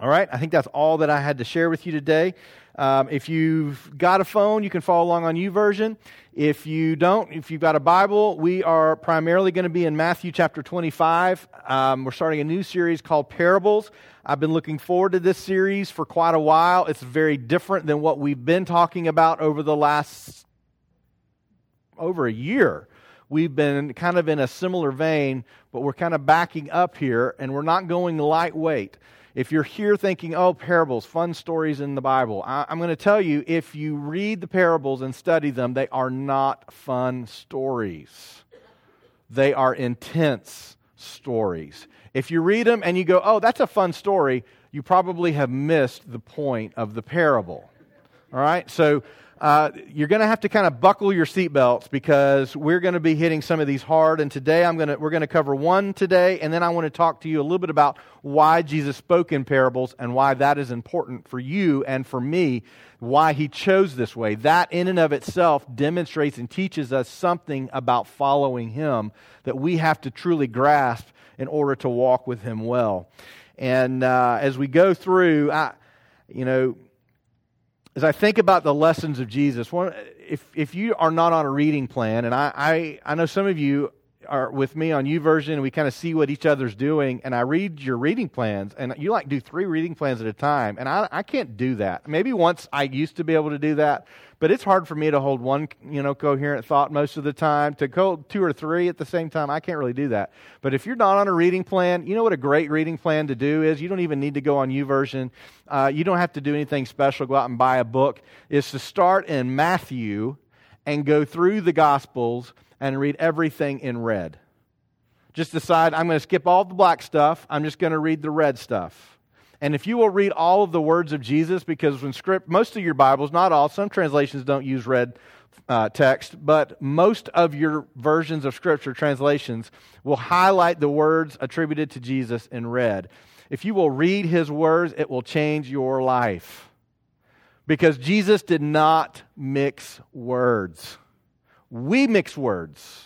All right, I think that's all that I had to share with you today. Um, if you've got a phone, you can follow along on YouVersion. If you don't, if you've got a Bible, we are primarily going to be in Matthew chapter 25. Um, we're starting a new series called Parables. I've been looking forward to this series for quite a while. It's very different than what we've been talking about over the last over a year. We've been kind of in a similar vein, but we're kind of backing up here and we're not going lightweight. If you're here thinking, oh, parables, fun stories in the Bible, I, am going to tell you if you read the parables and study them, they are not fun stories. They are intense stories. If you read them and you go, oh, that's a fun story, you probably have missed the point of the parable. All right? So uh, you're going to have to kind of buckle your seatbelts because we're going to be hitting some of these hard. And today I'm going to, we're going to cover one today, and then I want to talk to you a little bit about why Jesus spoke in parables and why that is important for you and for me, why he chose this way. That in and of itself demonstrates and teaches us something about following him that we have to truly grasp in order to walk with him well. And uh, as we go through, I, you know, as I think about the lessons of Jesus, one, if, if you are not on a reading plan, and I, I, I know some of you are with me on YouVersion, and we kind of see what each other's doing, and I read your reading plans, and you like do three reading plans at a time, and I, I can't do that. Maybe once I used to be able to do that, but it's hard for me to hold one, you know, coherent thought most of the time. To go two or three at the same time, I can't really do that. But if you're not on a reading plan, you know what a great reading plan to do is? You don't even need to go on YouVersion. Uh, you don't have to do anything special. Go out and buy a book. Is to start in Matthew and go through the Gospels and read everything in red. Just decide I'm going to skip all the black stuff. I'm just going to read the red stuff. And if you will read all of the words of Jesus, because when script, most of your Bibles, not all, some translations don't use red uh, text, but most of your versions of Scripture translations will highlight the words attributed to Jesus in red. If you will read his words, it will change your life. Because Jesus did not mix words, we mix words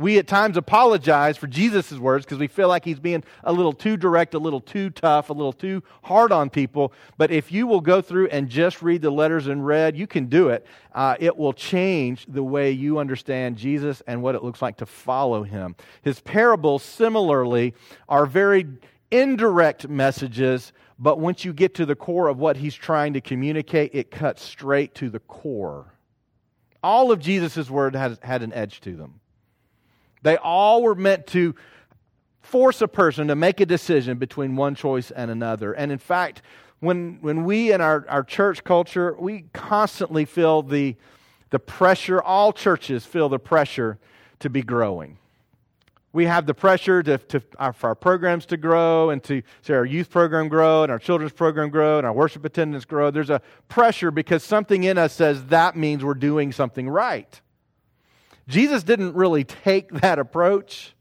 we at times apologize for Jesus' words because we feel like he's being a little too direct, a little too tough, a little too hard on people. But if you will go through and just read the letters in red, you can do it. Uh, it will change the way you understand Jesus and what it looks like to follow him. His parables, similarly, are very indirect messages, but once you get to the core of what he's trying to communicate, it cuts straight to the core. All of Jesus' word has, had an edge to them. They all were meant to force a person to make a decision between one choice and another. And in fact, when, when we in our, our church culture, we constantly feel the, the pressure, all churches feel the pressure to be growing. We have the pressure to, to, uh, for our programs to grow and to see our youth program grow and our children's program grow and our worship attendance grow. There's a pressure because something in us says that means we're doing something right. Jesus didn't really take that approach.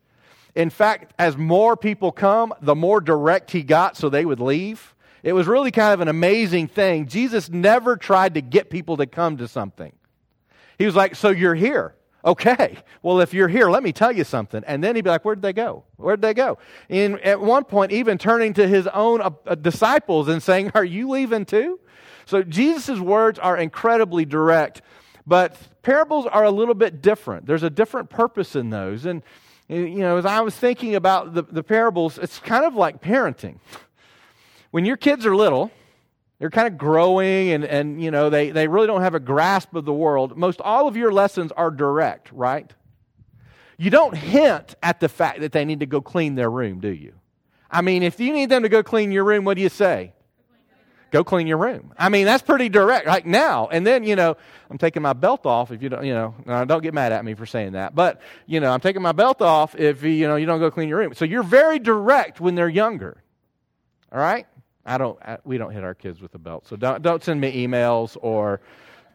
In fact, as more people come, the more direct he got so they would leave. It was really kind of an amazing thing. Jesus never tried to get people to come to something. He was like, So you're here. Okay, well, if you're here, let me tell you something. And then he'd be like, Where'd they go? Where'd they go? And at one point, even turning to his own uh, uh disciples and saying, Are you leaving too? So Jesus' words are incredibly direct. But parables are a little bit different. There's a different purpose in those. And, you know, as I was thinking about the, the parables, it's kind of like parenting. When your kids are little, they're kind of growing and, and you know, they, they really don't have a grasp of the world. Most all of your lessons are direct, right? You don't hint at the fact that they need to go clean their room, do you? I mean, if you need them to go clean your room, what do you say? go clean your room. I mean, that's pretty direct, like now. And then, you know, I'm taking my belt off if you don't, you know, don't get mad at me for saying that. But, you know, I'm taking my belt off if, you know, you don't go clean your room. So you're very direct when they're younger. All right? I don't, I, we don't hit our kids with a belt. So don't, don't send me emails or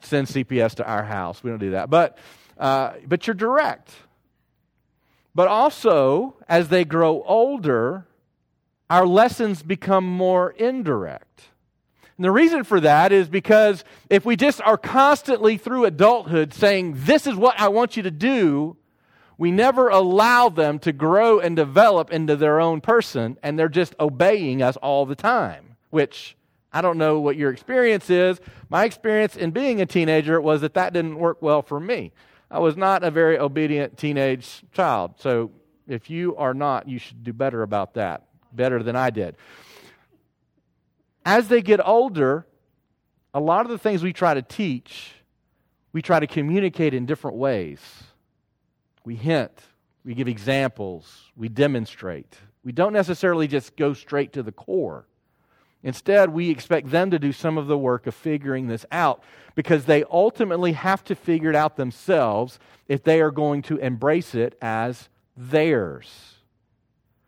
send CPS to our house. We don't do that. But, uh, but you're direct. But also, as they grow older, our lessons become more indirect. And the reason for that is because if we just are constantly through adulthood saying, This is what I want you to do, we never allow them to grow and develop into their own person, and they're just obeying us all the time. which I don't know what your experience is. My experience in being a teenager was that that didn't work well for me. I was not a very obedient teenage child. So if you are not, you should do better about that, better than I did. As they get older, a lot of the things we try to teach, we try to communicate in different ways. We hint, we give examples, we demonstrate. We don't necessarily just go straight to the core. Instead, we expect them to do some of the work of figuring this out because they ultimately have to figure it out themselves if they are going to embrace it as theirs.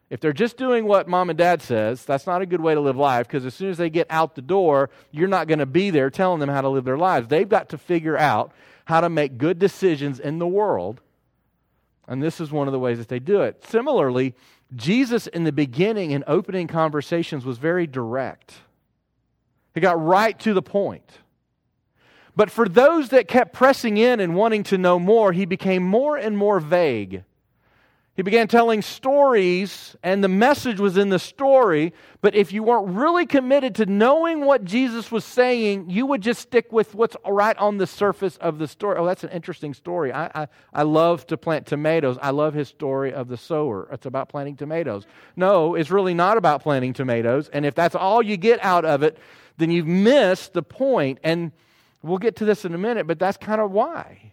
If they're just doing what mom and dad says, that's not a good way to live life because as soon as they get out the door, you're not going to be there telling them how to live their lives. They've got to figure out how to make good decisions in the world. And this is one of the ways that they do it. Similarly, Jesus in the beginning in opening conversations was very direct. He got right to the point. But for those that kept pressing in and wanting to know more, he became more and more vague. He began telling stories, and the message was in the story. But if you weren't really committed to knowing what Jesus was saying, you would just stick with what's right on the surface of the story. Oh, that's an interesting story. I, I, I love to plant tomatoes. I love his story of the sower. It's about planting tomatoes. No, it's really not about planting tomatoes. And if that's all you get out of it, then you've missed the point. And we'll get to this in a minute, but that's kind of why.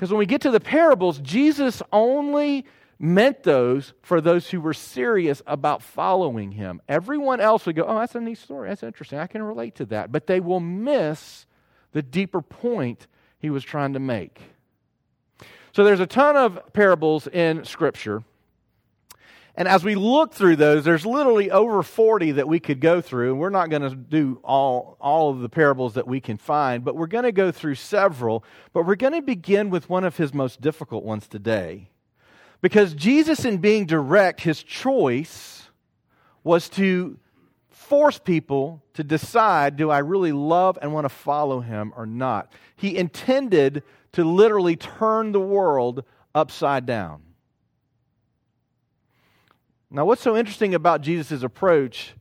Because when we get to the parables, Jesus only meant those for those who were serious about following him. Everyone else would go, Oh, that's a neat story. That's interesting. I can relate to that. But they will miss the deeper point he was trying to make. So there's a ton of parables in Scripture. And as we look through those, there's literally over 40 that we could go through. And we're not going to do all, all of the parables that we can find, but we're going to go through several. But we're going to begin with one of his most difficult ones today. Because Jesus, in being direct, his choice was to force people to decide do I really love and want to follow him or not? He intended to literally turn the world upside down. Now, what's so interesting about Jesus' approach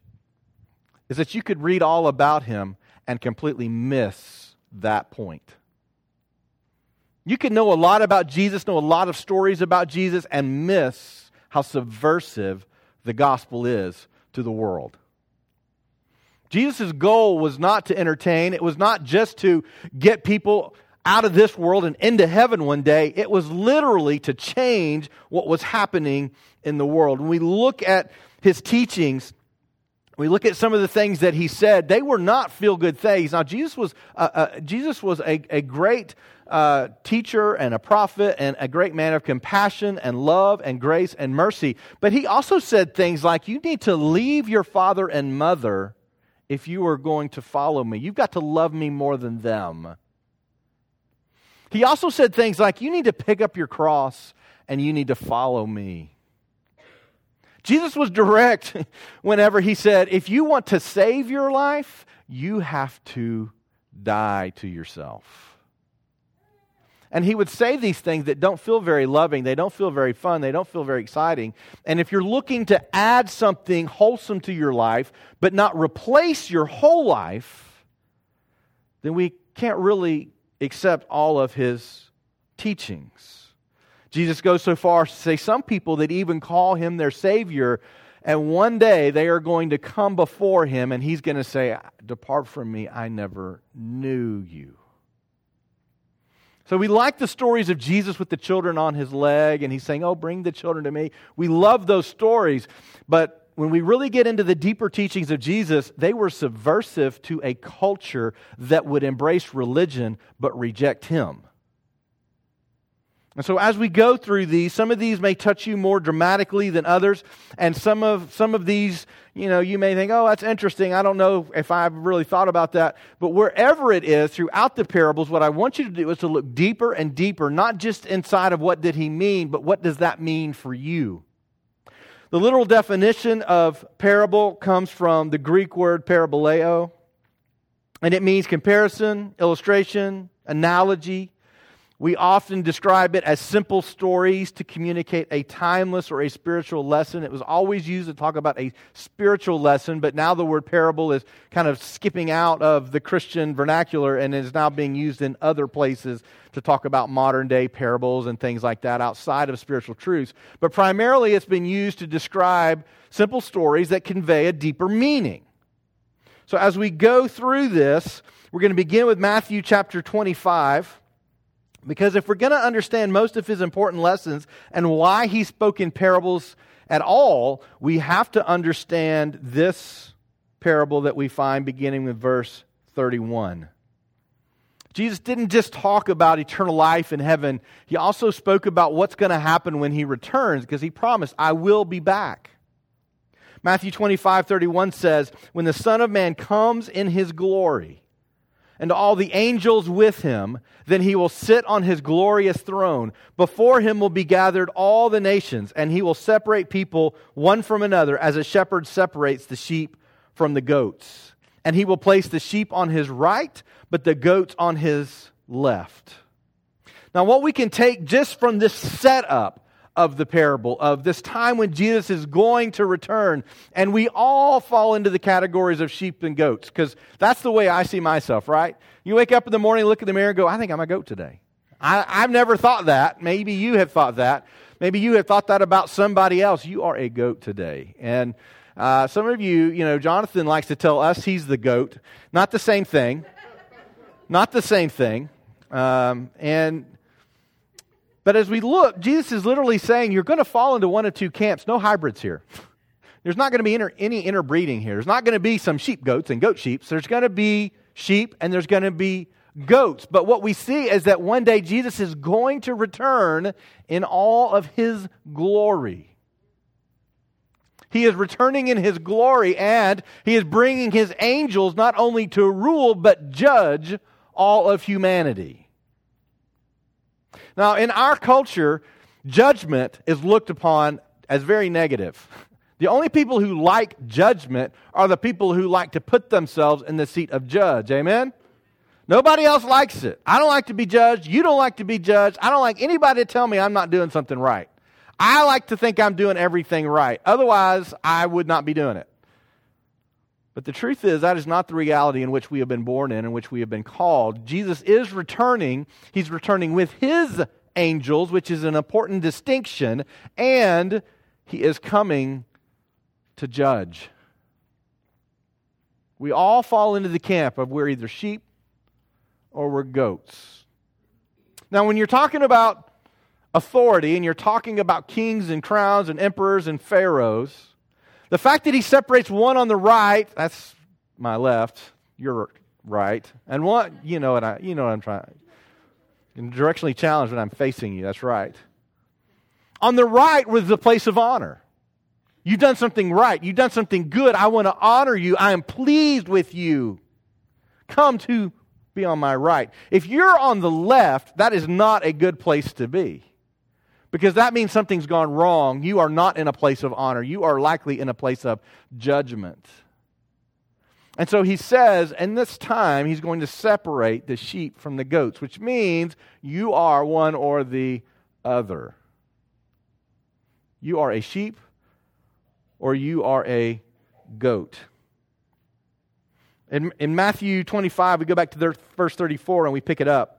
is that you could read all about him and completely miss that point. You could know a lot about Jesus, know a lot of stories about Jesus, and miss how subversive the gospel is to the world. Jesus' goal was not to entertain, it was not just to get people out of this world and into heaven one day. It was literally to change what was happening in the world. When we look at his teachings, we look at some of the things that he said, they were not feel good things. Now, Jesus was, uh, uh, Jesus was a, a great uh, teacher and a prophet and a great man of compassion and love and grace and mercy. But he also said things like, You need to leave your father and mother if you are going to follow me. You've got to love me more than them. He also said things like, You need to pick up your cross and you need to follow me. Jesus was direct whenever he said, If you want to save your life, you have to die to yourself. And he would say these things that don't feel very loving, they don't feel very fun, they don't feel very exciting. And if you're looking to add something wholesome to your life, but not replace your whole life, then we can't really accept all of his teachings. Jesus goes so far as to say some people that even call him their Savior, and one day they are going to come before him and he's going to say, Depart from me, I never knew you. So we like the stories of Jesus with the children on his leg, and he's saying, Oh, bring the children to me. We love those stories, but when we really get into the deeper teachings of Jesus, they were subversive to a culture that would embrace religion but reject him. And so as we go through these, some of these may touch you more dramatically than others, and some of some of these, you know, you may think, "Oh, that's interesting. I don't know if I've really thought about that." But wherever it is throughout the parables, what I want you to do is to look deeper and deeper, not just inside of what did he mean, but what does that mean for you? The literal definition of parable comes from the Greek word paraboleo, and it means comparison, illustration, analogy, We often describe it as simple stories to communicate a timeless or a spiritual lesson. It was always used to talk about a spiritual lesson, but now the word parable is kind of skipping out of the Christian vernacular and is now being used in other places to talk about modern day parables and things like that outside of spiritual truths. But primarily it's been used to describe simple stories that convey a deeper meaning. So as we go through this, we're going to begin with Matthew chapter 25. Because if we're going to understand most of his important lessons and why he spoke in parables at all, we have to understand this parable that we find beginning with verse 31. Jesus didn't just talk about eternal life in heaven, he also spoke about what's going to happen when he returns because he promised, I will be back. Matthew 25, 31 says, When the Son of Man comes in his glory, and all the angels with him. Then he will sit on his glorious throne. Before him will be gathered all the nations, and he will separate people one from another as a shepherd separates the sheep from the goats. And he will place the sheep on his right, but the goats on his left. Now, what we can take just from this setup of the parable of this time when Jesus is going to return. And we all fall into the categories of sheep and goats because that's the way I see myself, right? You wake up in the morning, look in the mirror, and go, I think I'm a goat today. I, I've never thought that. Maybe you have thought that. Maybe you have thought that about somebody else. You are a goat today. And uh, some of you, you know, Jonathan likes to tell us he's the goat. Not the same thing. Not the same thing. Um, and but as we look, Jesus is literally saying you're going to fall into one of two camps. No hybrids here. There's not going to be inter, any interbreeding here. There's not going to be some sheep goats and goat sheep. There's going to be sheep and there's going to be goats. But what we see is that one day Jesus is going to return in all of his glory. He is returning in his glory and he is bringing his angels not only to rule but judge all of humanity. Now, in our culture, judgment is looked upon as very negative. The only people who like judgment are the people who like to put themselves in the seat of judge. Amen? Nobody else likes it. I don't like to be judged. You don't like to be judged. I don't like anybody to tell me I'm not doing something right. I like to think I'm doing everything right. Otherwise, I would not be doing it. But the truth is, that is not the reality in which we have been born in, in which we have been called. Jesus is returning. He's returning with his angels, which is an important distinction, and he is coming to judge. We all fall into the camp of we're either sheep or we're goats. Now, when you're talking about authority and you're talking about kings and crowns and emperors and pharaohs, the fact that he separates one on the right, that's my left, your right, and one, you know what I, you know what I'm trying. And directionally challenged when I'm facing you. That's right. On the right was the place of honor. You've done something right. You've done something good. I want to honor you. I am pleased with you. Come to be on my right. If you're on the left, that is not a good place to be because that means something's gone wrong. You are not in a place of honor. You are likely in a place of judgment. And so he says, and this time he's going to separate the sheep from the goats, which means you are one or the other. You are a sheep or you are a goat. In, in Matthew 25, we go back to verse 34 and we pick it up.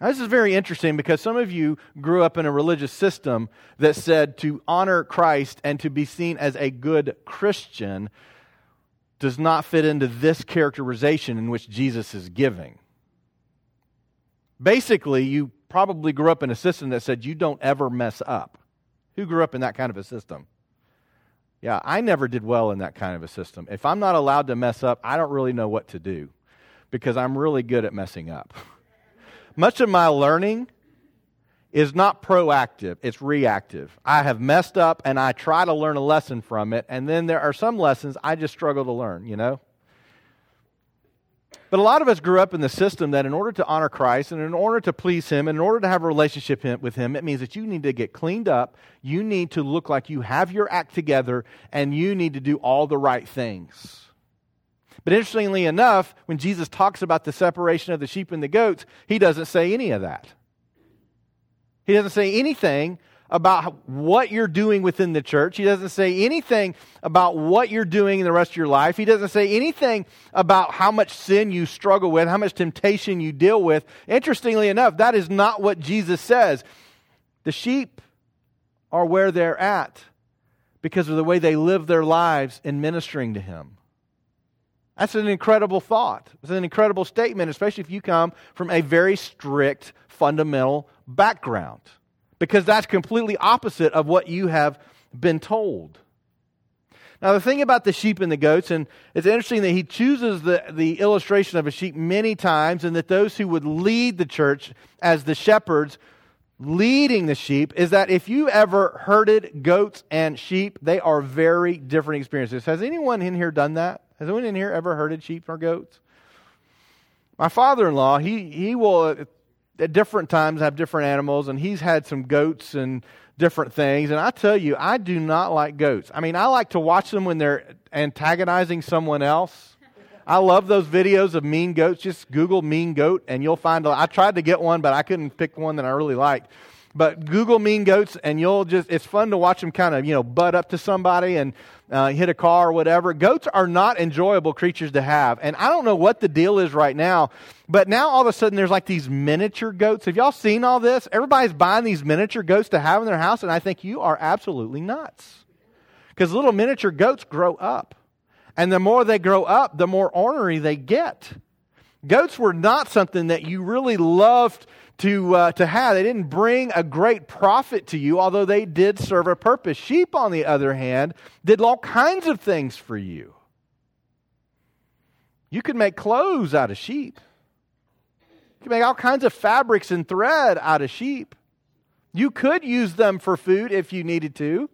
Now, this is very interesting because some of you grew up in a religious system that said to honor Christ and to be seen as a good Christian does not fit into this characterization in which Jesus is giving. Basically, you probably grew up in a system that said you don't ever mess up. Who grew up in that kind of a system? Yeah, I never did well in that kind of a system. If I'm not allowed to mess up, I don't really know what to do because I'm really good at messing up. much of my learning is not proactive, it's reactive. I have messed up and I try to learn a lesson from it, and then there are some lessons I just struggle to learn, you know? But a lot of us grew up in the system that in order to honor Christ and in order to please Him and in order to have a relationship with Him, it means that you need to get cleaned up. You need to look like you have your act together and you need to do all the right things. But interestingly enough, when Jesus talks about the separation of the sheep and the goats, He doesn't say any of that. He doesn't say anything about what you're doing within the church. He doesn't say anything about what you're doing in the rest of your life. He doesn't say anything about how much sin you struggle with, how much temptation you deal with. Interestingly enough, that is not what Jesus says. The sheep are where they're at because of the way they live their lives in ministering to Him. That's an incredible thought. It's an incredible statement, especially if you come from a very strict, fundamental background because that's completely opposite of what you have been told. Now, the thing about the sheep and the goats, and it's interesting that he chooses the, the illustration of a sheep many times, and that those who would lead the church as the shepherds leading the sheep, is that if you ever herded goats and sheep, they are very different experiences. Has anyone in here done that? Has anyone in here ever herded sheep or goats? My father in law, he, he will at different times have different animals, and he's had some goats and different things. And I tell you, I do not like goats. I mean, I like to watch them when they're antagonizing someone else. I love those videos of mean goats. Just Google mean goat, and you'll find. I tried to get one, but I couldn't pick one that I really liked. But Google mean goats, and you'll just, it's fun to watch them kind of, you know, butt up to somebody and uh, hit a car or whatever. Goats are not enjoyable creatures to have. And I don't know what the deal is right now, but now all of a sudden there's like these miniature goats. Have y'all seen all this? Everybody's buying these miniature goats to have in their house, and I think you are absolutely nuts. Because little miniature goats grow up. And the more they grow up, the more ornery they get. Goats were not something that you really loved to, uh, to have. They didn't bring a great profit to you, although they did serve a purpose. Sheep, on the other hand, did all kinds of things for you. You could make clothes out of sheep. You could make all kinds of fabrics and thread out of sheep. You could use them for food if you needed to.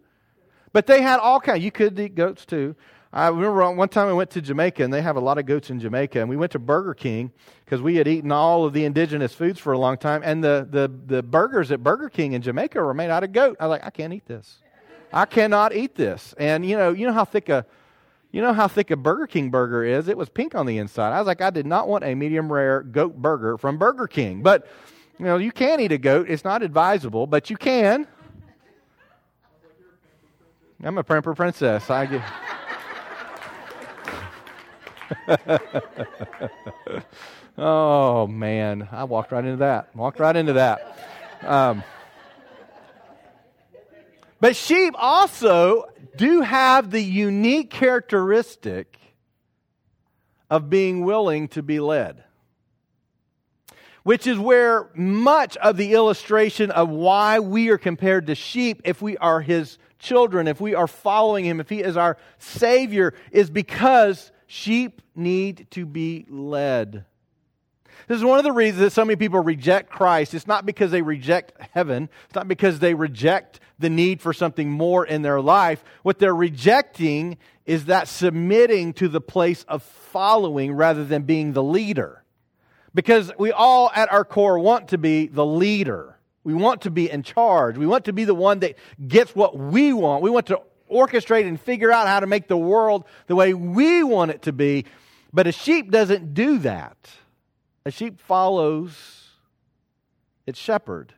But they had all kinds. You could eat goats too. I remember one time I went to Jamaica, and they have a lot of goats in Jamaica, and we went to Burger King because we had eaten all of the indigenous foods for a long time, and the, the, the burgers at Burger King in Jamaica were made out of goat. I was like, I can't eat this. I cannot eat this. And you know, you know how thick a you know how thick a Burger King burger is? It was pink on the inside. I was like, I did not want a medium rare goat burger from Burger King. But you know, you can eat a goat. It's not advisable, but you can. I'm a pamper princess. I get oh man, I walked right into that. Walked right into that. Um, but sheep also do have the unique characteristic of being willing to be led. Which is where much of the illustration of why we are compared to sheep if we are his children, if we are following him, if he is our Savior, is because Sheep need to be led. This is one of the reasons that so many people reject Christ. It's not because they reject heaven, it's not because they reject the need for something more in their life. What they're rejecting is that submitting to the place of following rather than being the leader. Because we all, at our core, want to be the leader. We want to be in charge. We want to be the one that gets what we want. We want to orchestrate and figure out how to make the world the way we want it to be. But a sheep doesn't do that. A sheep follows its shepherd.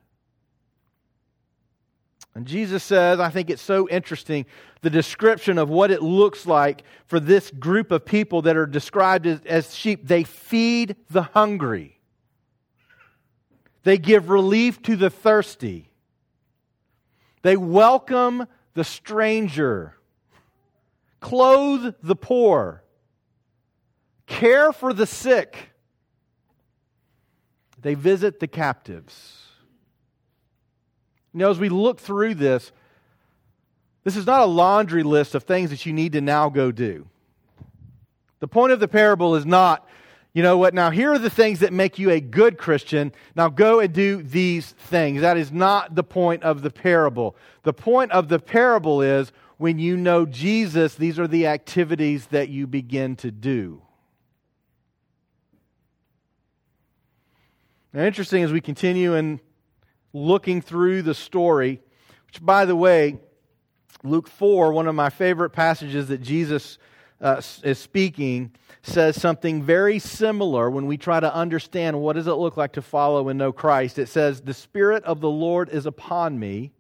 And Jesus says, I think it's so interesting, the description of what it looks like for this group of people that are described as, as sheep. They feed the hungry, they give relief to the thirsty, they welcome the stranger, clothe the poor, care for the sick. They visit the captives. You know, as we look through this, this is not a laundry list of things that you need to now go do. The point of the parable is not you know what? Now, here are the things that make you a good Christian. Now, go and do these things. That is not the point of the parable. The point of the parable is when you know Jesus, these are the activities that you begin to do. Now, interesting as we continue in looking through the story, which, by the way, Luke 4, one of my favorite passages that Jesus uh, is speaking, says something very similar when we try to understand what does it look like to follow and know Christ. It says, The Spirit of the Lord is upon me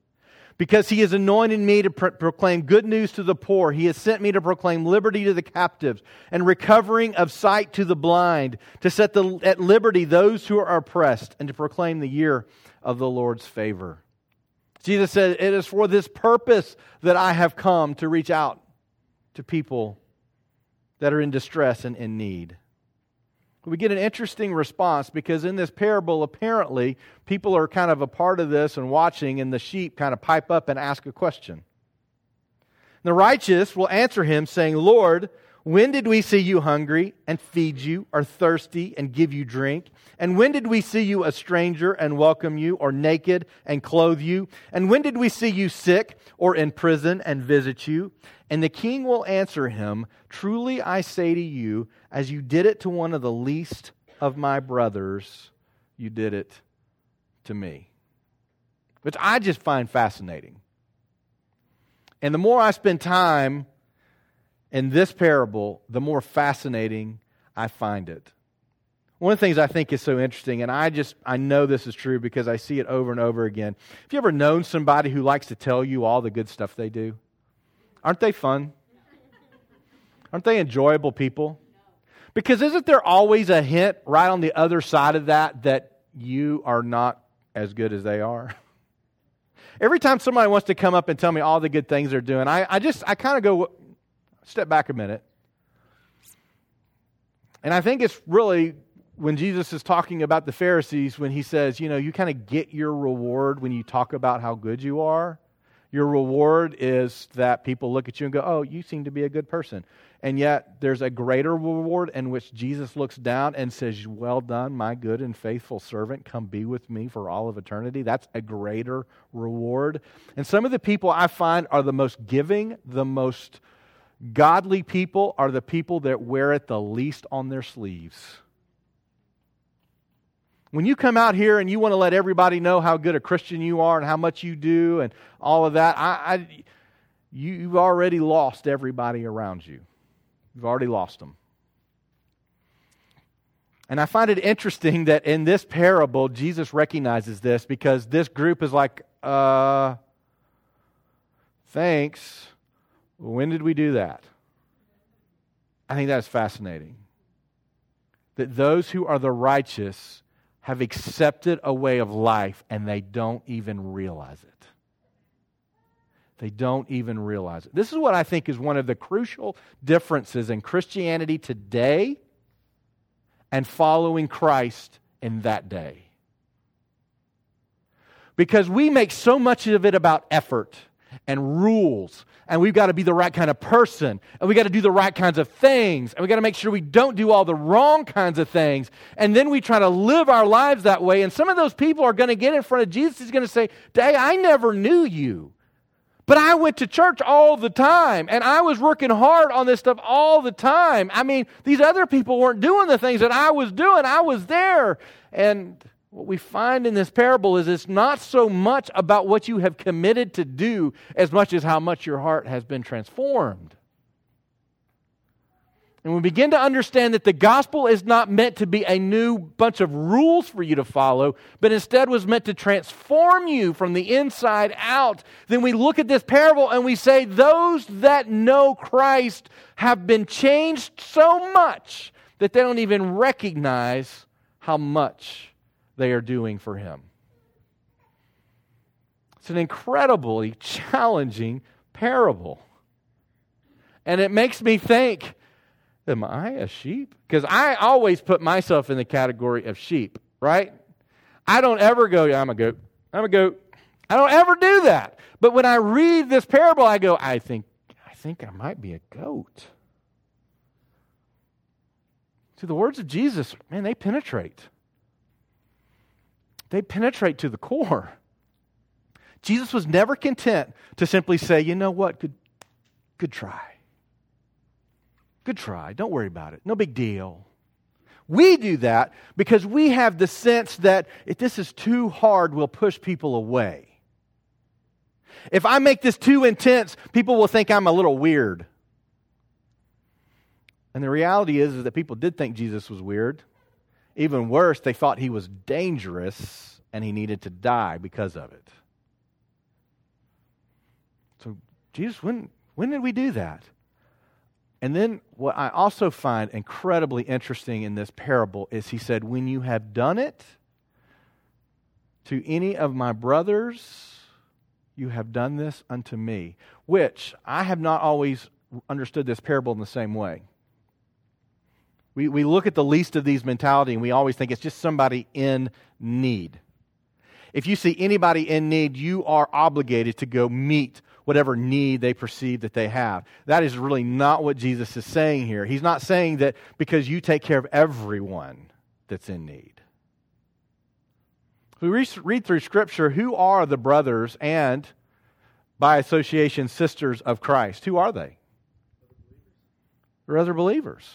because he has anointed me to pro- proclaim good news to the poor. He has sent me to proclaim liberty to the captives and recovering of sight to the blind, to set the, at liberty those who are oppressed, and to proclaim the year of the Lord's favor. Jesus said, It is for this purpose that I have come to reach out to people that are in distress and in need we get an interesting response because in this parable, apparently, people are kind of a part of this and watching, and the sheep kind of pipe up and ask a question. The righteous will answer him, saying, Lord, when did we see you hungry and feed you, or thirsty and give you drink? And when did we see you a stranger and welcome you, or naked and clothe you? And when did we see you sick or in prison and visit you? And the king will answer him, Truly I say to you, as you did it to one of the least of my brothers, you did it to me. Which I just find fascinating. And the more I spend time in this parable, the more fascinating I find it. One of the things I think is so interesting, and I just I know this is true because I see it over and over again. Have you ever known somebody who likes to tell you all the good stuff they do? Aren't they fun? Aren't they enjoyable people? Because isn't there always a hint right on the other side of that that you are not as good as they are? Every time somebody wants to come up and tell me all the good things they're doing, I, I just I kind of go, step back a minute. And I think it's really when Jesus is talking about the Pharisees, when he says, you know, you kind of get your reward when you talk about how good you are. Your reward is that people look at you and go, oh, you seem to be a good person. And yet there's a greater reward in which Jesus looks down and says, Well done, my good and faithful servant. Come be with me for all of eternity. That's a greater reward. And some of the people I find are the most giving, the most Godly people are the people that wear it the least on their sleeves. When you come out here and you want to let everybody know how good a Christian you are and how much you do and all of that, I, I, you, you've already lost everybody around you. You've already lost them. And I find it interesting that in this parable, Jesus recognizes this because this group is like, uh, thanks. When did we do that? I think that's fascinating. That those who are the righteous have accepted a way of life and they don't even realize it. They don't even realize it. This is what I think is one of the crucial differences in Christianity today and following Christ in that day. Because we make so much of it about effort and rules. And we've got to be the right kind of person. And we got to do the right kinds of things. And we got to make sure we don't do all the wrong kinds of things. And then we try to live our lives that way. And some of those people are going to get in front of jesus. He's going to say day i never knew you. But i went to church all the time. And i was working hard on this stuff all the time. I mean these other people weren't doing the things that i was doing. I was there. And what we find in this parable is it's not so much about what you have committed to do as much as how much your heart has been transformed. And we begin to understand that the gospel is not meant to be a new bunch of rules for you to follow, but instead was meant to transform you from the inside out. Then we look at this parable and we say, Those that know Christ have been changed so much that they don't even recognize how much they are doing for him. It's an incredibly challenging parable. And it makes me think, am I a sheep? Because I always put myself in the category of sheep, right? I don't ever go, Yeah, I'm a goat. I'm a goat. I don't ever do that. But when I read this parable, I go, I think, I think I might be a goat. See, the words of Jesus, man, they penetrate. They penetrate to the core. Jesus was never content to simply say, you know what, good, good try. Good try. Don't worry about it. No big deal. We do that because we have the sense that if this is too hard, we'll push people away. If I make this too intense, people will think I'm a little weird. And the reality is, is that people did think Jesus was weird. Even worse, they thought he was dangerous and he needed to die because of it. So, Jesus, when, when did we do that? And then what I also find incredibly interesting in this parable is he said, When you have done it to any of my brothers, you have done this unto me. Which I have not always understood this parable in the same way. We, we look at the least of these mentality and we always think it's just somebody in need. If you see anybody in need, you are obligated to go meet whatever need they perceive that they have. That is really not what Jesus is saying here. He's not saying that because you take care of everyone that's in need. If we read through Scripture, who are the brothers and, by association, sisters of Christ? Who are they? They're other believers.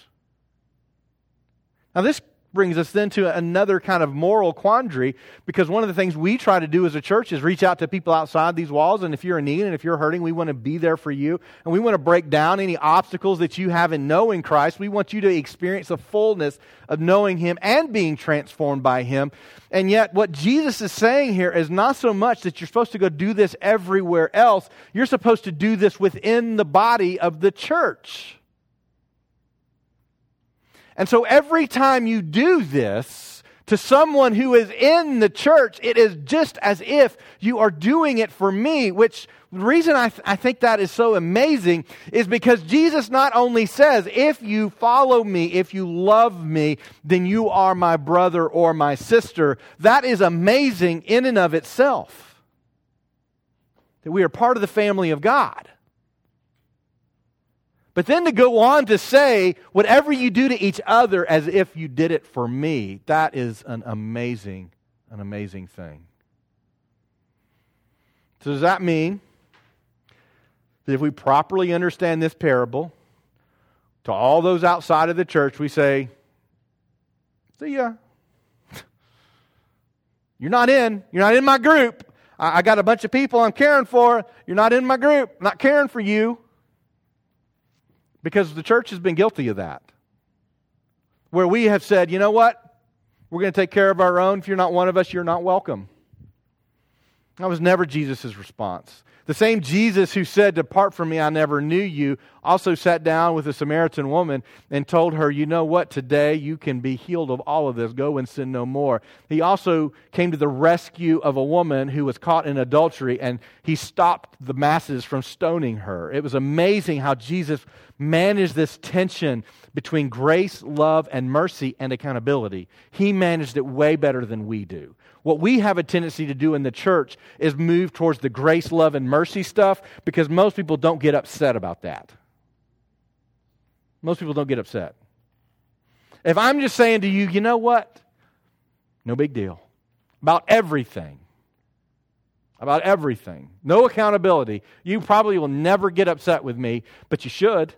Now, this brings us then to another kind of moral quandary because one of the things we try to do as a church is reach out to people outside these walls. And if you're in need and if you're hurting, we want to be there for you. And we want to break down any obstacles that you have in knowing Christ. We want you to experience the fullness of knowing Him and being transformed by Him. And yet, what Jesus is saying here is not so much that you're supposed to go do this everywhere else, you're supposed to do this within the body of the church. And so every time you do this to someone who is in the church, it is just as if you are doing it for me, which the reason I, th- I think that is so amazing is because Jesus not only says, if you follow me, if you love me, then you are my brother or my sister. That is amazing in and of itself. That we are part of the family of God. But then to go on to say, whatever you do to each other as if you did it for me, that is an amazing, an amazing thing. So, does that mean that if we properly understand this parable, to all those outside of the church, we say, See ya. You're not in. You're not in my group. I, got a bunch of people I'm caring for. You're not in my group. I'm not caring for you. Because the church has been guilty of that. Where we have said, you know what? We're going to take care of our own. If you're not one of us, you're not welcome. That was never Jesus' response. The same Jesus who said, Depart from me, I never knew you, also sat down with a Samaritan woman and told her, You know what? Today you can be healed of all of this. Go and sin no more. He also came to the rescue of a woman who was caught in adultery and he stopped the masses from stoning her. It was amazing how Jesus managed this tension between grace, love, and mercy and accountability. He managed it way better than we do. What we have a tendency to do in the church is move towards the grace, love, and mercy stuff because most people don't get upset about that. Most people don't get upset. If I'm just saying to you, you know what? No big deal. About everything. About everything. No accountability. You probably will never get upset with me, but you should.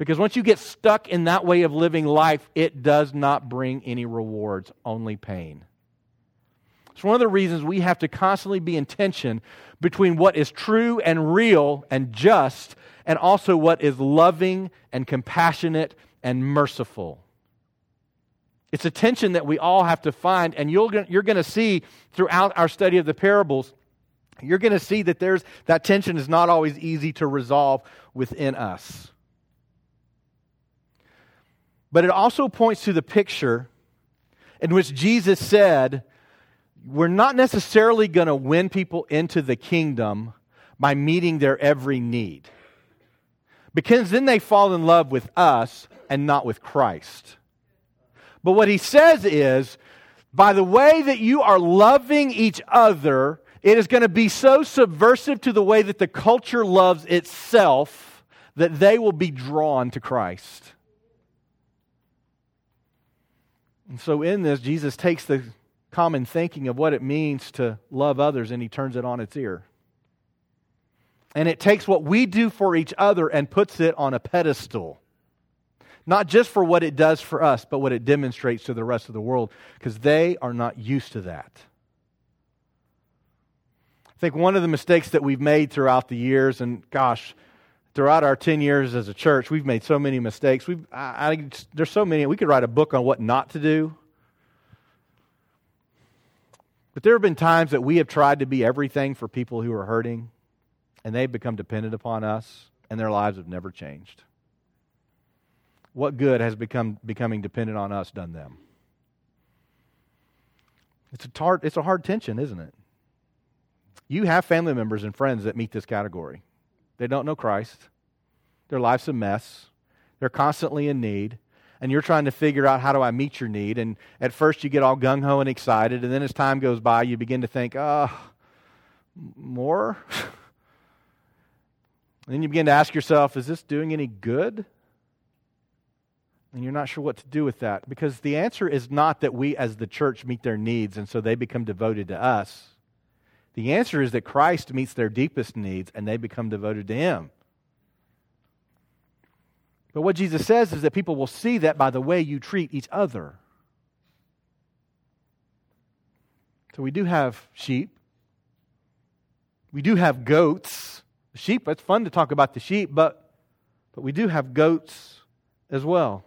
Because once you get stuck in that way of living life, it does not bring any rewards, only pain. It's one of the reasons we have to constantly be in tension between what is true and real and just, and also what is loving and compassionate and merciful. It's a tension that we all have to find, and you're going to see throughout our study of the parables, you're going to see that there's, that tension is not always easy to resolve within us. But it also points to the picture in which Jesus said, We're not necessarily going to win people into the kingdom by meeting their every need. Because then they fall in love with us and not with Christ. But what he says is, by the way that you are loving each other, it is going to be so subversive to the way that the culture loves itself that they will be drawn to Christ. And so, in this, Jesus takes the common thinking of what it means to love others and he turns it on its ear. And it takes what we do for each other and puts it on a pedestal. Not just for what it does for us, but what it demonstrates to the rest of the world, because they are not used to that. I think one of the mistakes that we've made throughout the years, and gosh, throughout our 10 years as a church, we've made so many mistakes. We've, I, I, there's so many. We could write a book on what not to do. But there have been times that we have tried to be everything for people who are hurting, and they've become dependent upon us, and their lives have never changed. What good has become becoming dependent on us done them? It's a hard, it's a hard tension, isn't it? You have family members and friends that meet this category. They don't know Christ. Their life's a mess. They're constantly in need and you're trying to figure out how do I meet your need. And at first you get all gung ho and excited, and then as time goes by, you begin to think, oh, more? and then you begin to ask yourself, is this doing any good? And you're not sure what to do with that because the answer is not that we as the church meet their needs and so they become devoted to us. The answer is that Christ meets their deepest needs and they become devoted to Him. But what Jesus says is that people will see that by the way you treat each other. So we do have sheep. We do have goats. Sheep, it's fun to talk about the sheep, but, but we do have goats as well.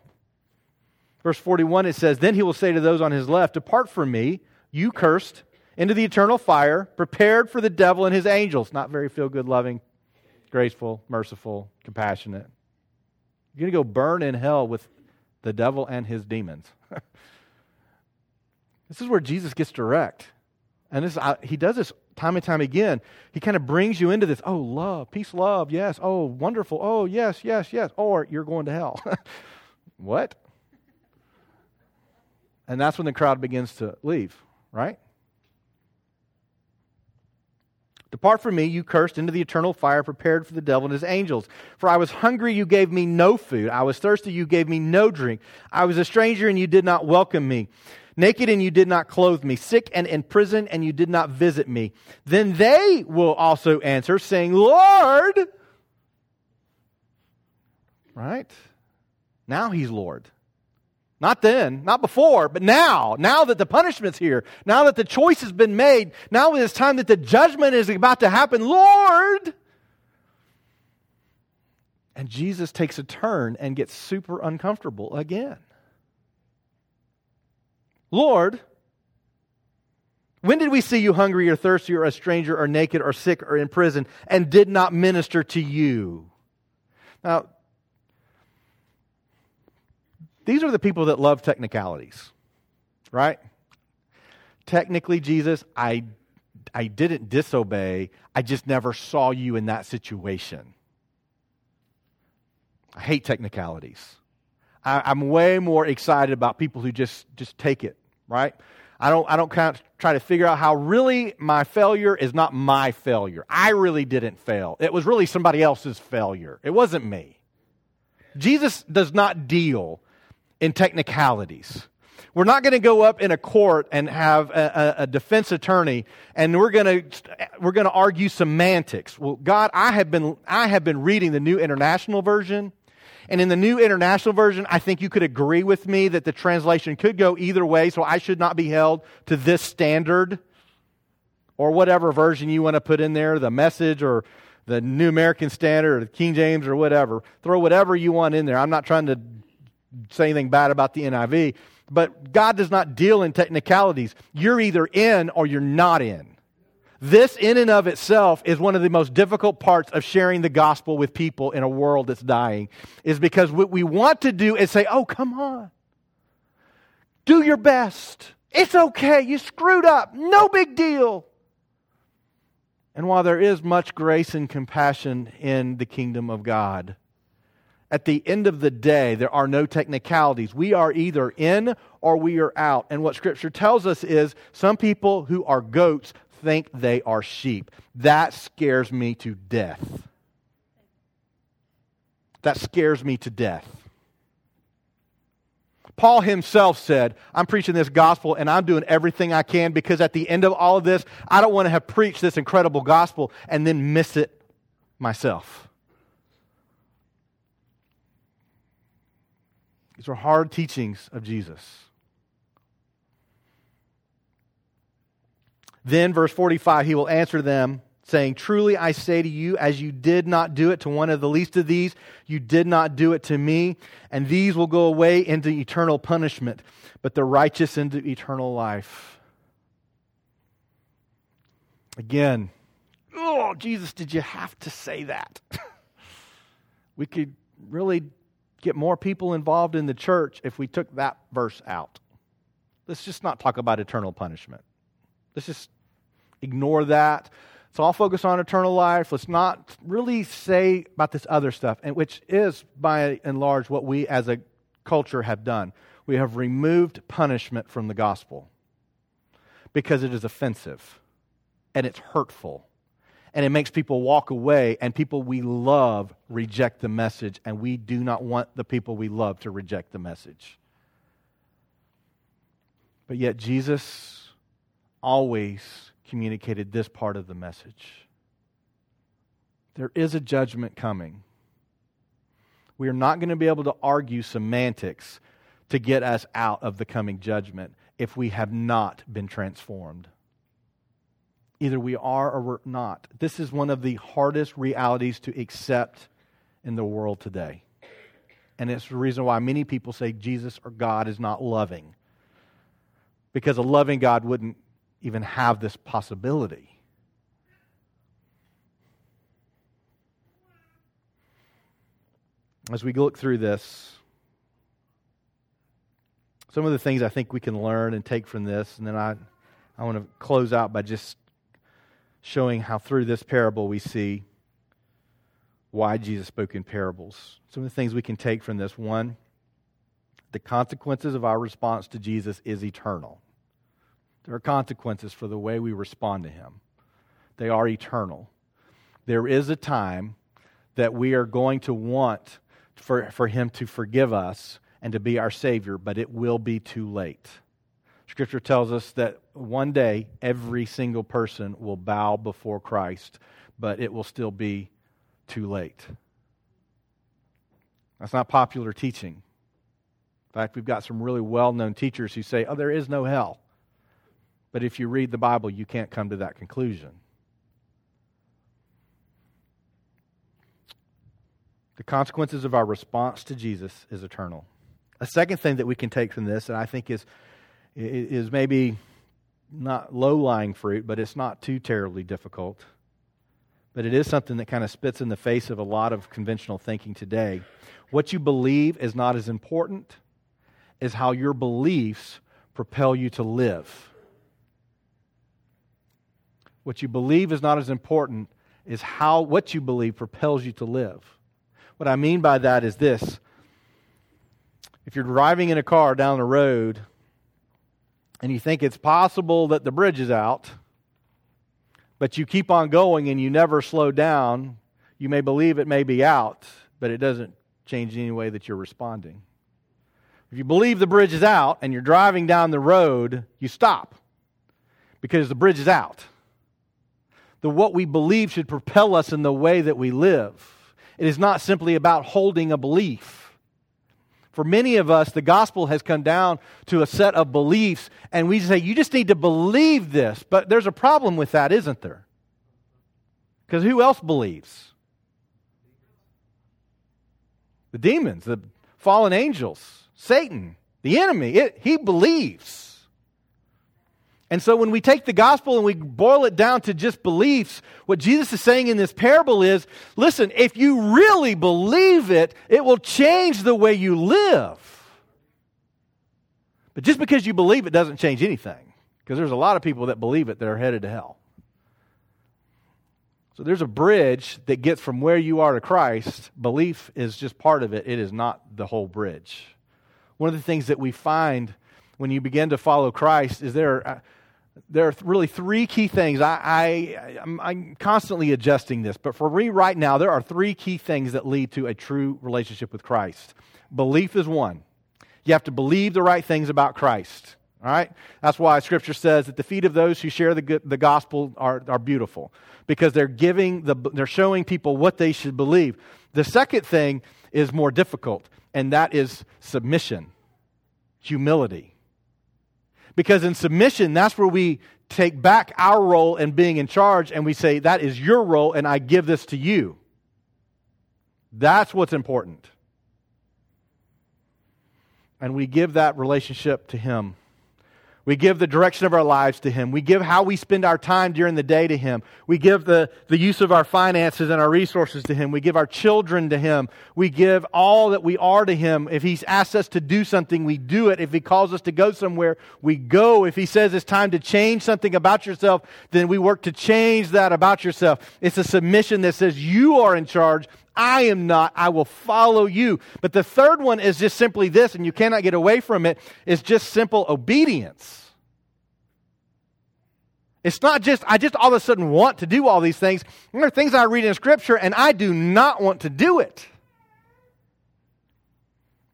Verse 41, it says, Then he will say to those on his left, Depart from me, you cursed, into the eternal fire, prepared for the devil and his angels. Not very feel good, loving, graceful, merciful, compassionate. You're going to go burn in hell with the devil and his demons. this is where Jesus gets direct. And this, I, he does this time and time again. He kind of brings you into this oh, love, peace, love, yes. Oh, wonderful. Oh, yes, yes, yes. Or you're going to hell. what? And that's when the crowd begins to leave, right? Depart from me, you cursed, into the eternal fire prepared for the devil and his angels. For I was hungry, you gave me no food. I was thirsty, you gave me no drink. I was a stranger, and you did not welcome me. Naked, and you did not clothe me. Sick and in prison, and you did not visit me. Then they will also answer, saying, Lord. Right? Now he's Lord. Not then, not before, but now. Now that the punishment's here, now that the choice has been made, now it's time that the judgment is about to happen, Lord! And Jesus takes a turn and gets super uncomfortable again. Lord, when did we see you hungry or thirsty or a stranger or naked or sick or in prison and did not minister to you? Now, these are the people that love technicalities, right? Technically, Jesus, I, I didn't disobey. I just never saw you in that situation. I hate technicalities. I, am way more excited about people who just, just take it, right? I don't, I don't try to figure out how really my failure is not my failure. I really didn't fail. It was really somebody else's failure. It wasn't me. Jesus does not deal in technicalities. We're not going to go up in a court and have a, a, defense attorney and we're going to we're going to argue semantics. Well, God, I have been I have been reading the New International Version. And in the New International Version, I think you could agree with me that the translation could go either way, so I should not be held to this standard or whatever version you want to put in there, the message or the New American Standard or the King James or whatever. Throw whatever you want in there. I'm not trying to say anything bad about the NIV, but God does not deal in technicalities. You're either in or you're not in. This, in and of itself, is one of the most difficult parts of sharing the gospel with people in a world that's dying, is because what we want to do is say, oh, come on. Do your best. It's okay. You screwed up. No big deal. And while there is much grace and compassion in the kingdom of God, at the end of the day, there are no technicalities. We are either in or we are out. And what Scripture tells us is some people who are goats think they are sheep. That scares me to death. That scares me to death. Paul himself said, I'm preaching this gospel and I'm doing everything I can because at the end of all of this, I don't want to have preached this incredible gospel and then miss it myself. These are hard teachings of Jesus. Then, verse 45, he will answer them, saying, Truly I say to you, as you did not do it to one of the least of these, you did not do it to me. And these will go away into eternal punishment, but the righteous into eternal life. Again, oh, Jesus, did you have to say that? we could really get more people involved in the church if we took that verse out. Let's just not talk about eternal punishment. Let's just ignore that. Let's all focus on eternal life. Let's not really say about this other stuff, and which is by and large what we as a culture have done. We have removed punishment from the gospel because it is offensive and it's hurtful and it makes people walk away, and people we love reject the message, and we do not want the people we love to reject the message. But yet, Jesus always communicated this part of the message there is a judgment coming. We are not going to be able to argue semantics to get us out of the coming judgment if we have not been transformed. Either we are or we're not. This is one of the hardest realities to accept in the world today. And it's the reason why many people say Jesus or God is not loving. Because a loving God wouldn't even have this possibility. As we look through this, some of the things I think we can learn and take from this, and then I, I want to close out by just showing how through this parable we see why Jesus spoke in parables. Some of the things we can take from this one, the consequences of our response to Jesus is eternal. There are consequences for the way we respond to him, they are eternal. There is a time that we are going to want for, for him to forgive us and to be our Savior, but it will be too late. Scripture tells us that one day every single person will bow before Christ, but it will still be too late. That's not popular teaching. In fact, we've got some really well known teachers who say, oh, there is no hell. But if you read the Bible, you can't come to that conclusion. The consequences of our response to Jesus is eternal. A second thing that we can take from this, and I think is is maybe not low lying fruit, but it's not too terribly difficult. But it is something that kind of spits in the face of a lot of conventional thinking today. What you believe is not as important as how your beliefs propel you to live. What you believe is not as important as how what you believe propels you to live. What I mean by that is this if you're driving in a car down the road and you think it's possible that the bridge is out, but you keep on going and you never slow down, you may believe it may be out, but it doesn't change any way that you're responding. If you believe the bridge is out and you're driving down the road, you stop because the bridge is out. The what we believe should propel us in the way that we live. It is not simply about holding a belief. For many of us, the gospel has come down to a set of beliefs, and we say, you just need to believe this. But there's a problem with that, isn't there? Because who else believes? The demons, the fallen angels, Satan, the enemy. It, he believes. And so when we take the gospel and we boil it down to just beliefs, what Jesus is saying in this parable is listen, if you really believe it, it will change the way you live. But just because you believe it doesn't change anything, because there's a lot of people that believe it that are headed to hell. So there's a bridge that gets from where you are to Christ. Belief is just part of it, it is not the whole bridge. One of the things that we find when you begin to follow Christ is there uh, there are really three key things. I, I, I'm, I'm, constantly adjusting this, but for me right now, there are three key things that lead to a true relationship with Christ. Belief is one. You have to believe the right things about Christ. All right? That's why Scripture says that the feet of those who share the, the gospel are, are beautiful because they're giving the, they're showing people what they should believe. The second thing is more difficult, and that is submission, humility. Because in submission, that's where we take back our role in being in charge and we say, That is your role, and I give this to you. That's what's important. And we give that relationship to Him. We give the direction of our lives to Him. We give how we spend our time during the day to Him. We give the, the use of our finances and our resources to Him. We give our children to Him. We give all that we are to Him. If He's asked us to do something, we do it. If He calls us to go somewhere, we go. If He says it's time to change something about yourself, then we work to change that about yourself. It's a submission that says, You are in charge. I am not. I will follow you. But the third one is just simply this, and you cannot get away from it, is just simple obedience. It's not just, I just all of a sudden want to do all these things. There are things I read in Scripture, and I do not want to do it.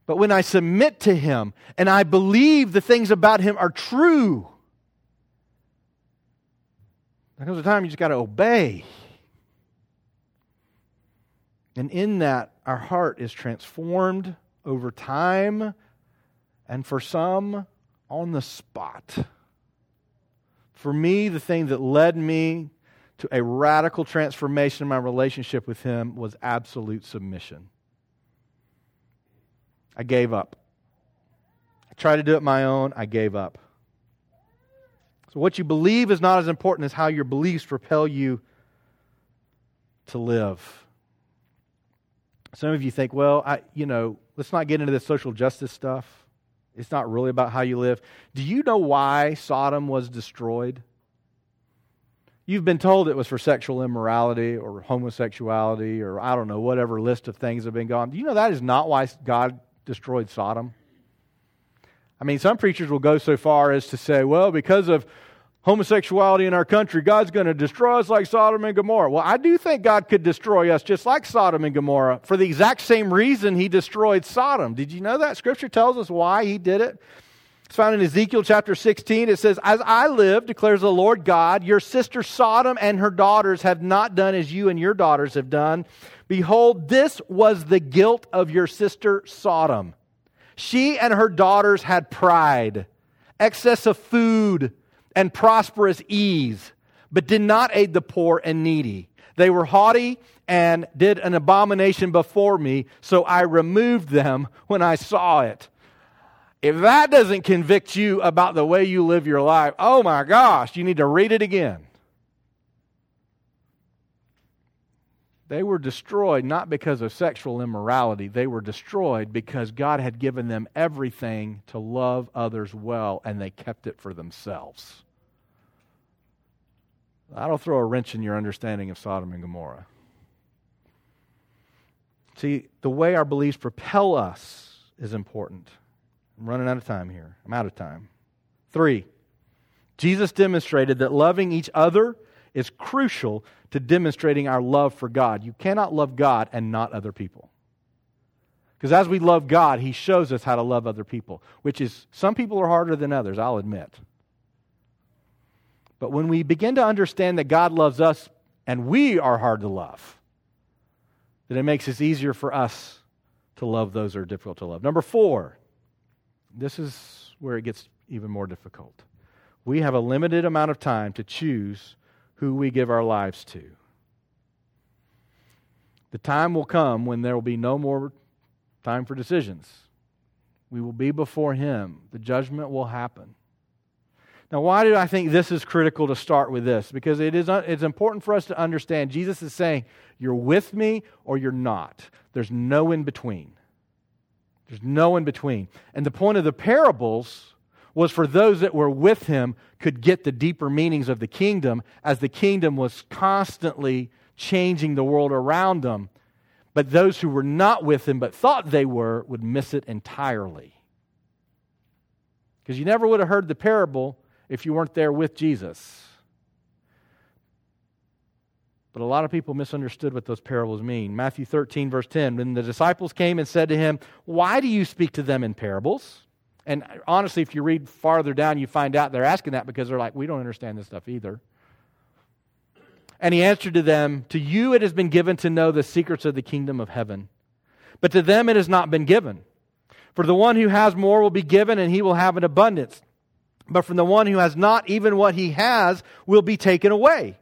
But when I submit to Him and I believe the things about Him are true, there comes a time you just got to obey. And in that, our heart is transformed over time, and for some, on the spot. For me, the thing that led me to a radical transformation in my relationship with Him was absolute submission. I gave up. I tried to do it my own, I gave up. So, what you believe is not as important as how your beliefs propel you to live. Some of you think, well, I, you know, let's not get into this social justice stuff. It's not really about how you live. Do you know why Sodom was destroyed? You've been told it was for sexual immorality or homosexuality or I don't know, whatever list of things have been gone. Do you know that is not why God destroyed Sodom? I mean, some preachers will go so far as to say, well, because of homosexuality in our country, God's going to destroy us like Sodom and Gomorrah. Well, I do think God could destroy us just like Sodom and Gomorrah for the exact same reason he destroyed Sodom. Did you know that? Scripture tells us why he did it. It's found in Ezekiel chapter 16. It says, As I live, declares the Lord God, your sister Sodom and her daughters have not done as you and your daughters have done. Behold, this was the guilt of your sister Sodom. She and her daughters had pride, excess of food, and prosperous ease, but did not aid the poor and needy. They were haughty and did an abomination before me, so I removed them when I saw it. If that doesn't convict you about the way you live your life, oh my gosh, you need to read it again. They were destroyed not because of sexual immorality. They were destroyed because God had given them everything to love others well, and they kept it for themselves. That'll throw a wrench in your understanding of Sodom and Gomorrah. See, the way our beliefs propel us is important. I'm running out of time here. I'm out of time. Three, Jesus demonstrated that loving each other is crucial to demonstrating our love for God. You cannot love God and not other people. Because as we love God, He shows us how to love other people, which is some people are harder than others, I'll admit. But when we begin to understand that God loves us and we are hard to love, then it makes it easier for us to love those who are difficult to love. Number four, this is where it gets even more difficult. We have a limited amount of time to choose who we give our lives to. The time will come when there will be no more time for decisions. We will be before Him. The judgment will happen. Now, why do I think this is critical to start with this? Because it is, it's important for us to understand Jesus is saying, you're with me or you're not. There's no in between. There's no in between. And the point of the parables was for those that were with him could get the deeper meanings of the kingdom as the kingdom was constantly changing the world around them. But those who were not with him but thought they were would miss it entirely. Because you never would have heard the parable if you weren't there with Jesus. But a lot of people misunderstood what those parables mean. Matthew 13, verse 10 When the disciples came and said to him, Why do you speak to them in parables? And honestly, if you read farther down, you find out they're asking that because they're like, We don't understand this stuff either. And he answered to them, To you it has been given to know the secrets of the kingdom of heaven, but to them it has not been given. For the one who has more will be given, and he will have an abundance. But from the one who has not, even what he has will be taken away.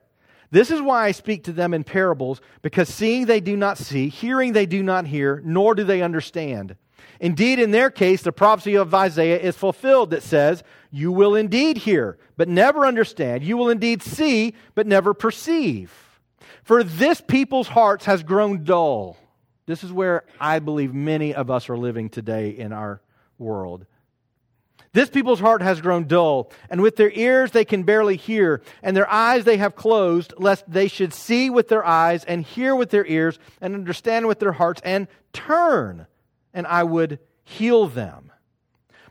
This is why I speak to them in parables, because seeing they do not see, hearing they do not hear, nor do they understand. Indeed, in their case, the prophecy of Isaiah is fulfilled that says, You will indeed hear, but never understand. You will indeed see, but never perceive. For this people's hearts has grown dull. This is where I believe many of us are living today in our world. This people's heart has grown dull, and with their ears they can barely hear, and their eyes they have closed, lest they should see with their eyes, and hear with their ears, and understand with their hearts, and turn, and I would heal them.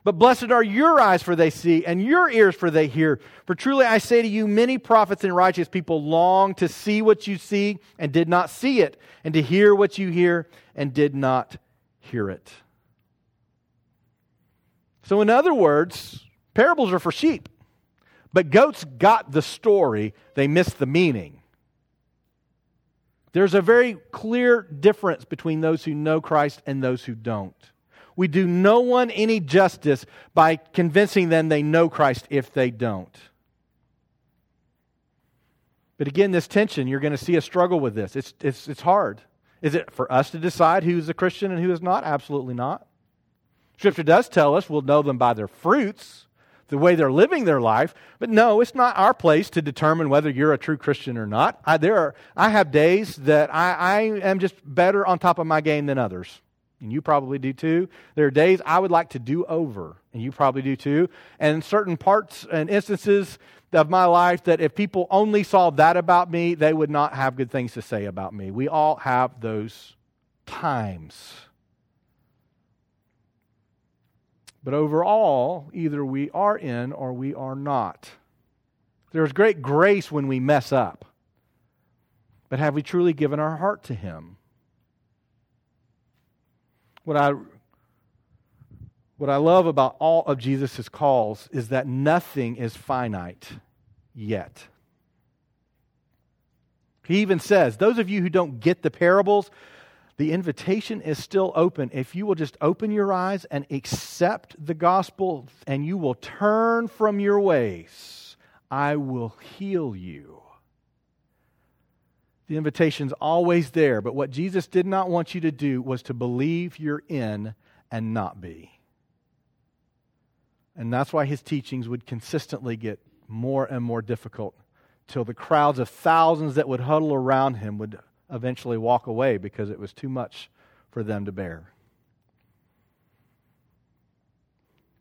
But blessed are your eyes, for they see, and your ears, for they hear. For truly I say to you, many prophets and righteous people long to see what you see, and did not see it, and to hear what you hear, and did not hear it. So, in other words, parables are for sheep. But goats got the story, they missed the meaning. There's a very clear difference between those who know Christ and those who don't. We do no one any justice by convincing them they know Christ if they don't. But again, this tension, you're going to see a struggle with this. It's, it's, it's hard. Is it for us to decide who's a Christian and who is not? Absolutely not. Scripture does tell us we'll know them by their fruits, the way they're living their life. But no, it's not our place to determine whether you're a true Christian or not. I, there are, I have days that I, I am just better on top of my game than others. And you probably do too. There are days I would like to do over, and you probably do too. And certain parts and instances of my life that if people only saw that about me, they would not have good things to say about me. We all have those times. But overall, either we are in or we are not. There's great grace when we mess up. But have we truly given our heart to Him? What I, what I love about all of Jesus' calls is that nothing is finite yet. He even says, Those of you who don't get the parables, the invitation is still open. If you will just open your eyes and accept the gospel and you will turn from your ways, I will heal you. The invitation's always there, but what Jesus did not want you to do was to believe you're in and not be. And that's why his teachings would consistently get more and more difficult till the crowds of thousands that would huddle around him would eventually walk away because it was too much for them to bear.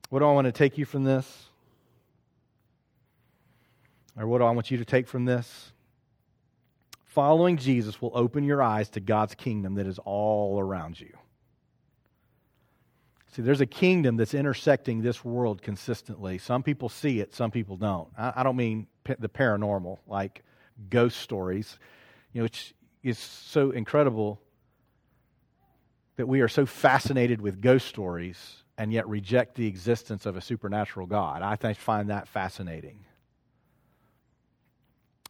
What do I want to take you from this? Or what do I want you to take from this? Following Jesus will open your eyes to God's kingdom that is all around you. See, there's a kingdom that's intersecting this world consistently. Some people see it, some people don't. I, don't mean the paranormal, like ghost stories, you know, is so incredible that we are so fascinated with ghost stories and yet reject the existence of a supernatural God. I find that fascinating.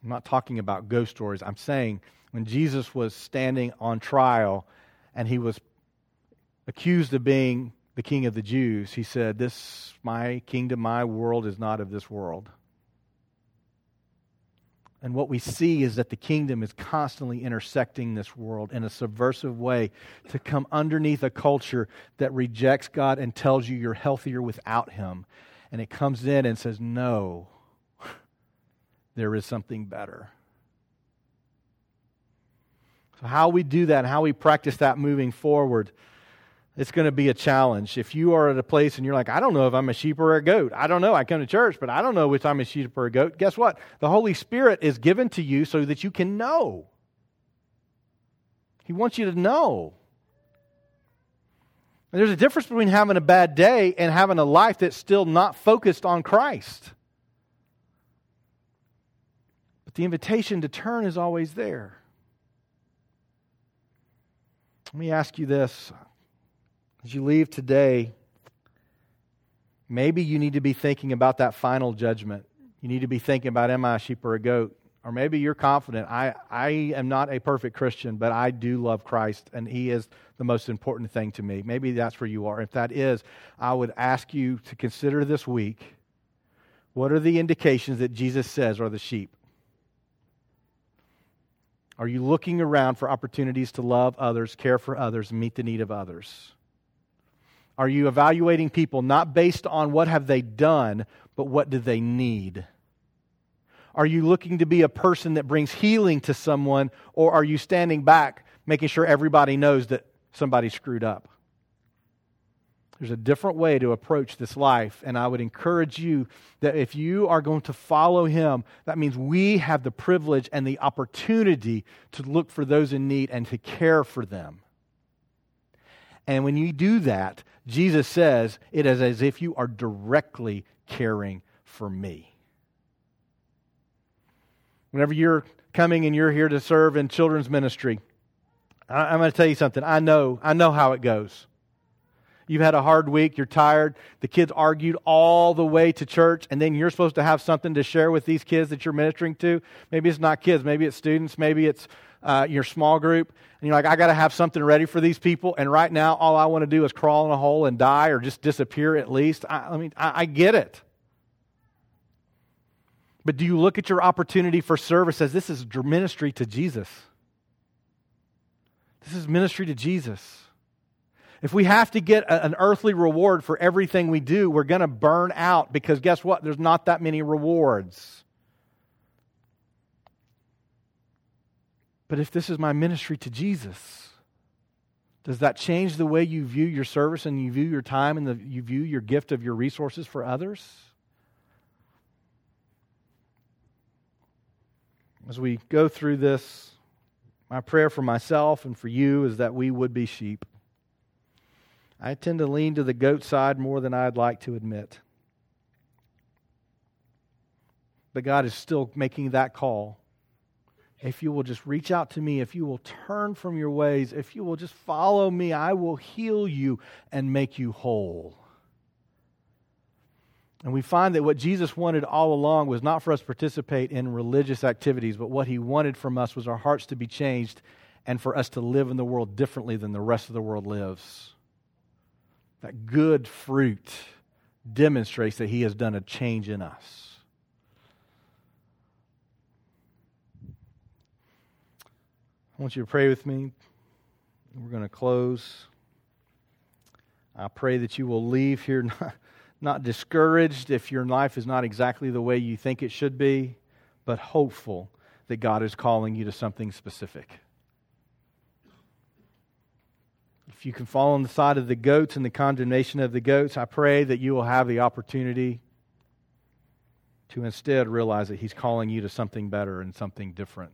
I'm not talking about ghost stories. I'm saying when Jesus was standing on trial and he was accused of being the king of the Jews, he said, This, my kingdom, my world is not of this world. And what we see is that the kingdom is constantly intersecting this world in a subversive way to come underneath a culture that rejects God and tells you you're healthier without Him. And it comes in and says, No, there is something better. So, how we do that and how we practice that moving forward it's going to be a challenge. If you are at a place and you're like, I don't know if I'm a sheep or a goat. I don't know. I come to church, but I don't know if I'm a sheep or a goat. Guess what? The Holy Spirit is given to you so that you can know. He wants you to know. And there's a difference between having a bad day and having a life that's still not focused on Christ. But the invitation to turn is always there. Let me ask you this. As you leave today, maybe you need to be thinking about that final judgment. You need to be thinking about, am I a sheep or a goat? Or maybe you're confident, I, I am not a perfect Christian, but I do love Christ, and He is the most important thing to me. Maybe that's where you are. If that is, I would ask you to consider this week what are the indications that Jesus says are the sheep? Are you looking around for opportunities to love others, care for others, meet the need of others? Are you evaluating people not based on what have they done, but what do they need? Are you looking to be a person that brings healing to someone, or are you standing back making sure everybody knows that somebody screwed up? There's a different way to approach this life, and I would encourage you that if you are going to follow Him, that means we have the privilege and the opportunity to look for those in need and to care for them. And when you do that, Jesus says it is as if you are directly caring for me. Whenever you're coming and you're here to serve in children's ministry, I, am going to tell you something. I know, I know how it goes. You've had a hard week, you're tired, the kids argued all the way to church, and then you're supposed to have something to share with these kids that you're ministering to. Maybe it's not kids, maybe it's students, maybe it's uh, your small group. And you're like, I got to have something ready for these people, and right now all I want to do is crawl in a hole and die or just disappear at least. I, I mean, I, I get it. But do you look at your opportunity for service as this is ministry to Jesus? This is ministry to Jesus. If we have to get a, an earthly reward for everything we do, we're going to burn out because guess what? There's not that many rewards. But if this is my ministry to Jesus, does that change the way you view your service and you view your time and the, you view your gift of your resources for others? As we go through this, my prayer for myself and for you is that we would be sheep. I tend to lean to the goat side more than I'd like to admit. But God is still making that call. If you will just reach out to me, if you will turn from your ways, if you will just follow me, I will heal you and make you whole. And we find that what Jesus wanted all along was not for us to participate in religious activities, but what he wanted from us was our hearts to be changed and for us to live in the world differently than the rest of the world lives. That good fruit demonstrates that he has done a change in us. I want you to pray with me. We're going to close. I pray that you will leave here not not discouraged if your life is not exactly the way you think it should be, but hopeful that God is calling you to something specific. If you can fall on the side of the goats and the condemnation of the goats, I pray that you will have the opportunity to instead realize that He's calling you to something better and something different,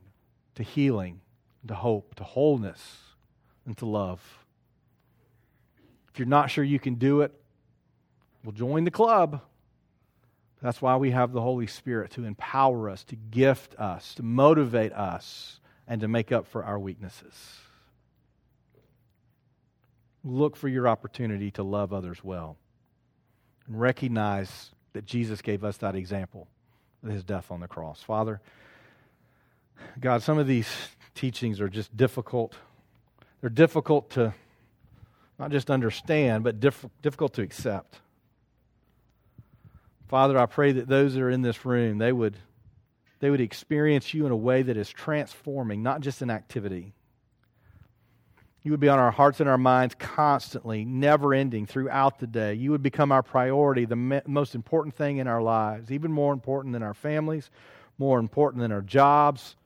to healing, to hope, to wholeness, and to love. If you're not sure you can do it, well, join the club. That's why we have the Holy Spirit to empower us, to gift us, to motivate us, and to make up for our weaknesses. Look for your opportunity to love others well and recognize that Jesus gave us that example with his death on the cross. Father, God, some of these teachings are just difficult. They're difficult to not just understand, but diff- difficult to accept. Father, I pray that those that are in this room, they would, they would experience you in a way that is transforming, not just an activity. You would be on our hearts and our minds constantly, never ending throughout the day. You would become our priority, the me- most important thing in our lives, even more important than our families, more important than our jobs.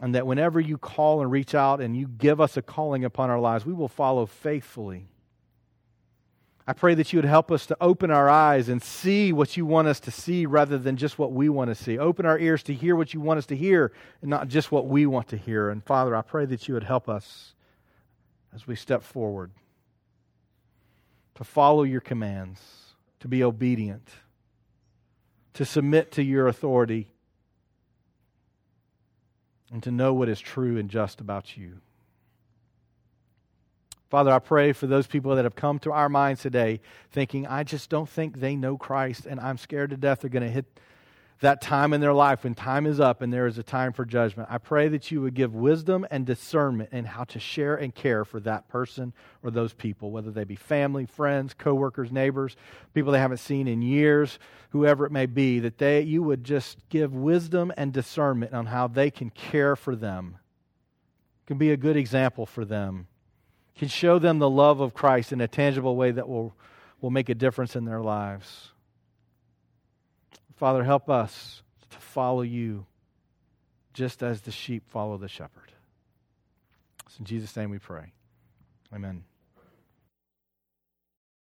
And that whenever you call and reach out and you give us a calling upon our lives, we will follow faithfully. I pray that you would help us to open our eyes and see what you want us to see rather than just what we want to see. Open our ears to hear what you want us to hear and not just what we want to hear. And Father, I pray that you would help us as we step forward to follow your commands, to be obedient, to submit to your authority, and to know what is true and just about you. Father, I pray for those people that have come to our minds today thinking, I just don't think they know Christ, and I'm scared to death they're going to hit that time in their life when time is up and there is a time for judgment. I pray that you would give wisdom and discernment in how to share and care for that person or those people, whether they be family, friends, coworkers, neighbors, people they haven't seen in years, whoever it may be, that they you would just give wisdom and discernment on how they can care for them. Can be a good example for them. Can show them the love of Christ in a tangible way that will, will make a difference in their lives. Father, help us to follow you just as the sheep follow the shepherd. It's in Jesus' name we pray. Amen.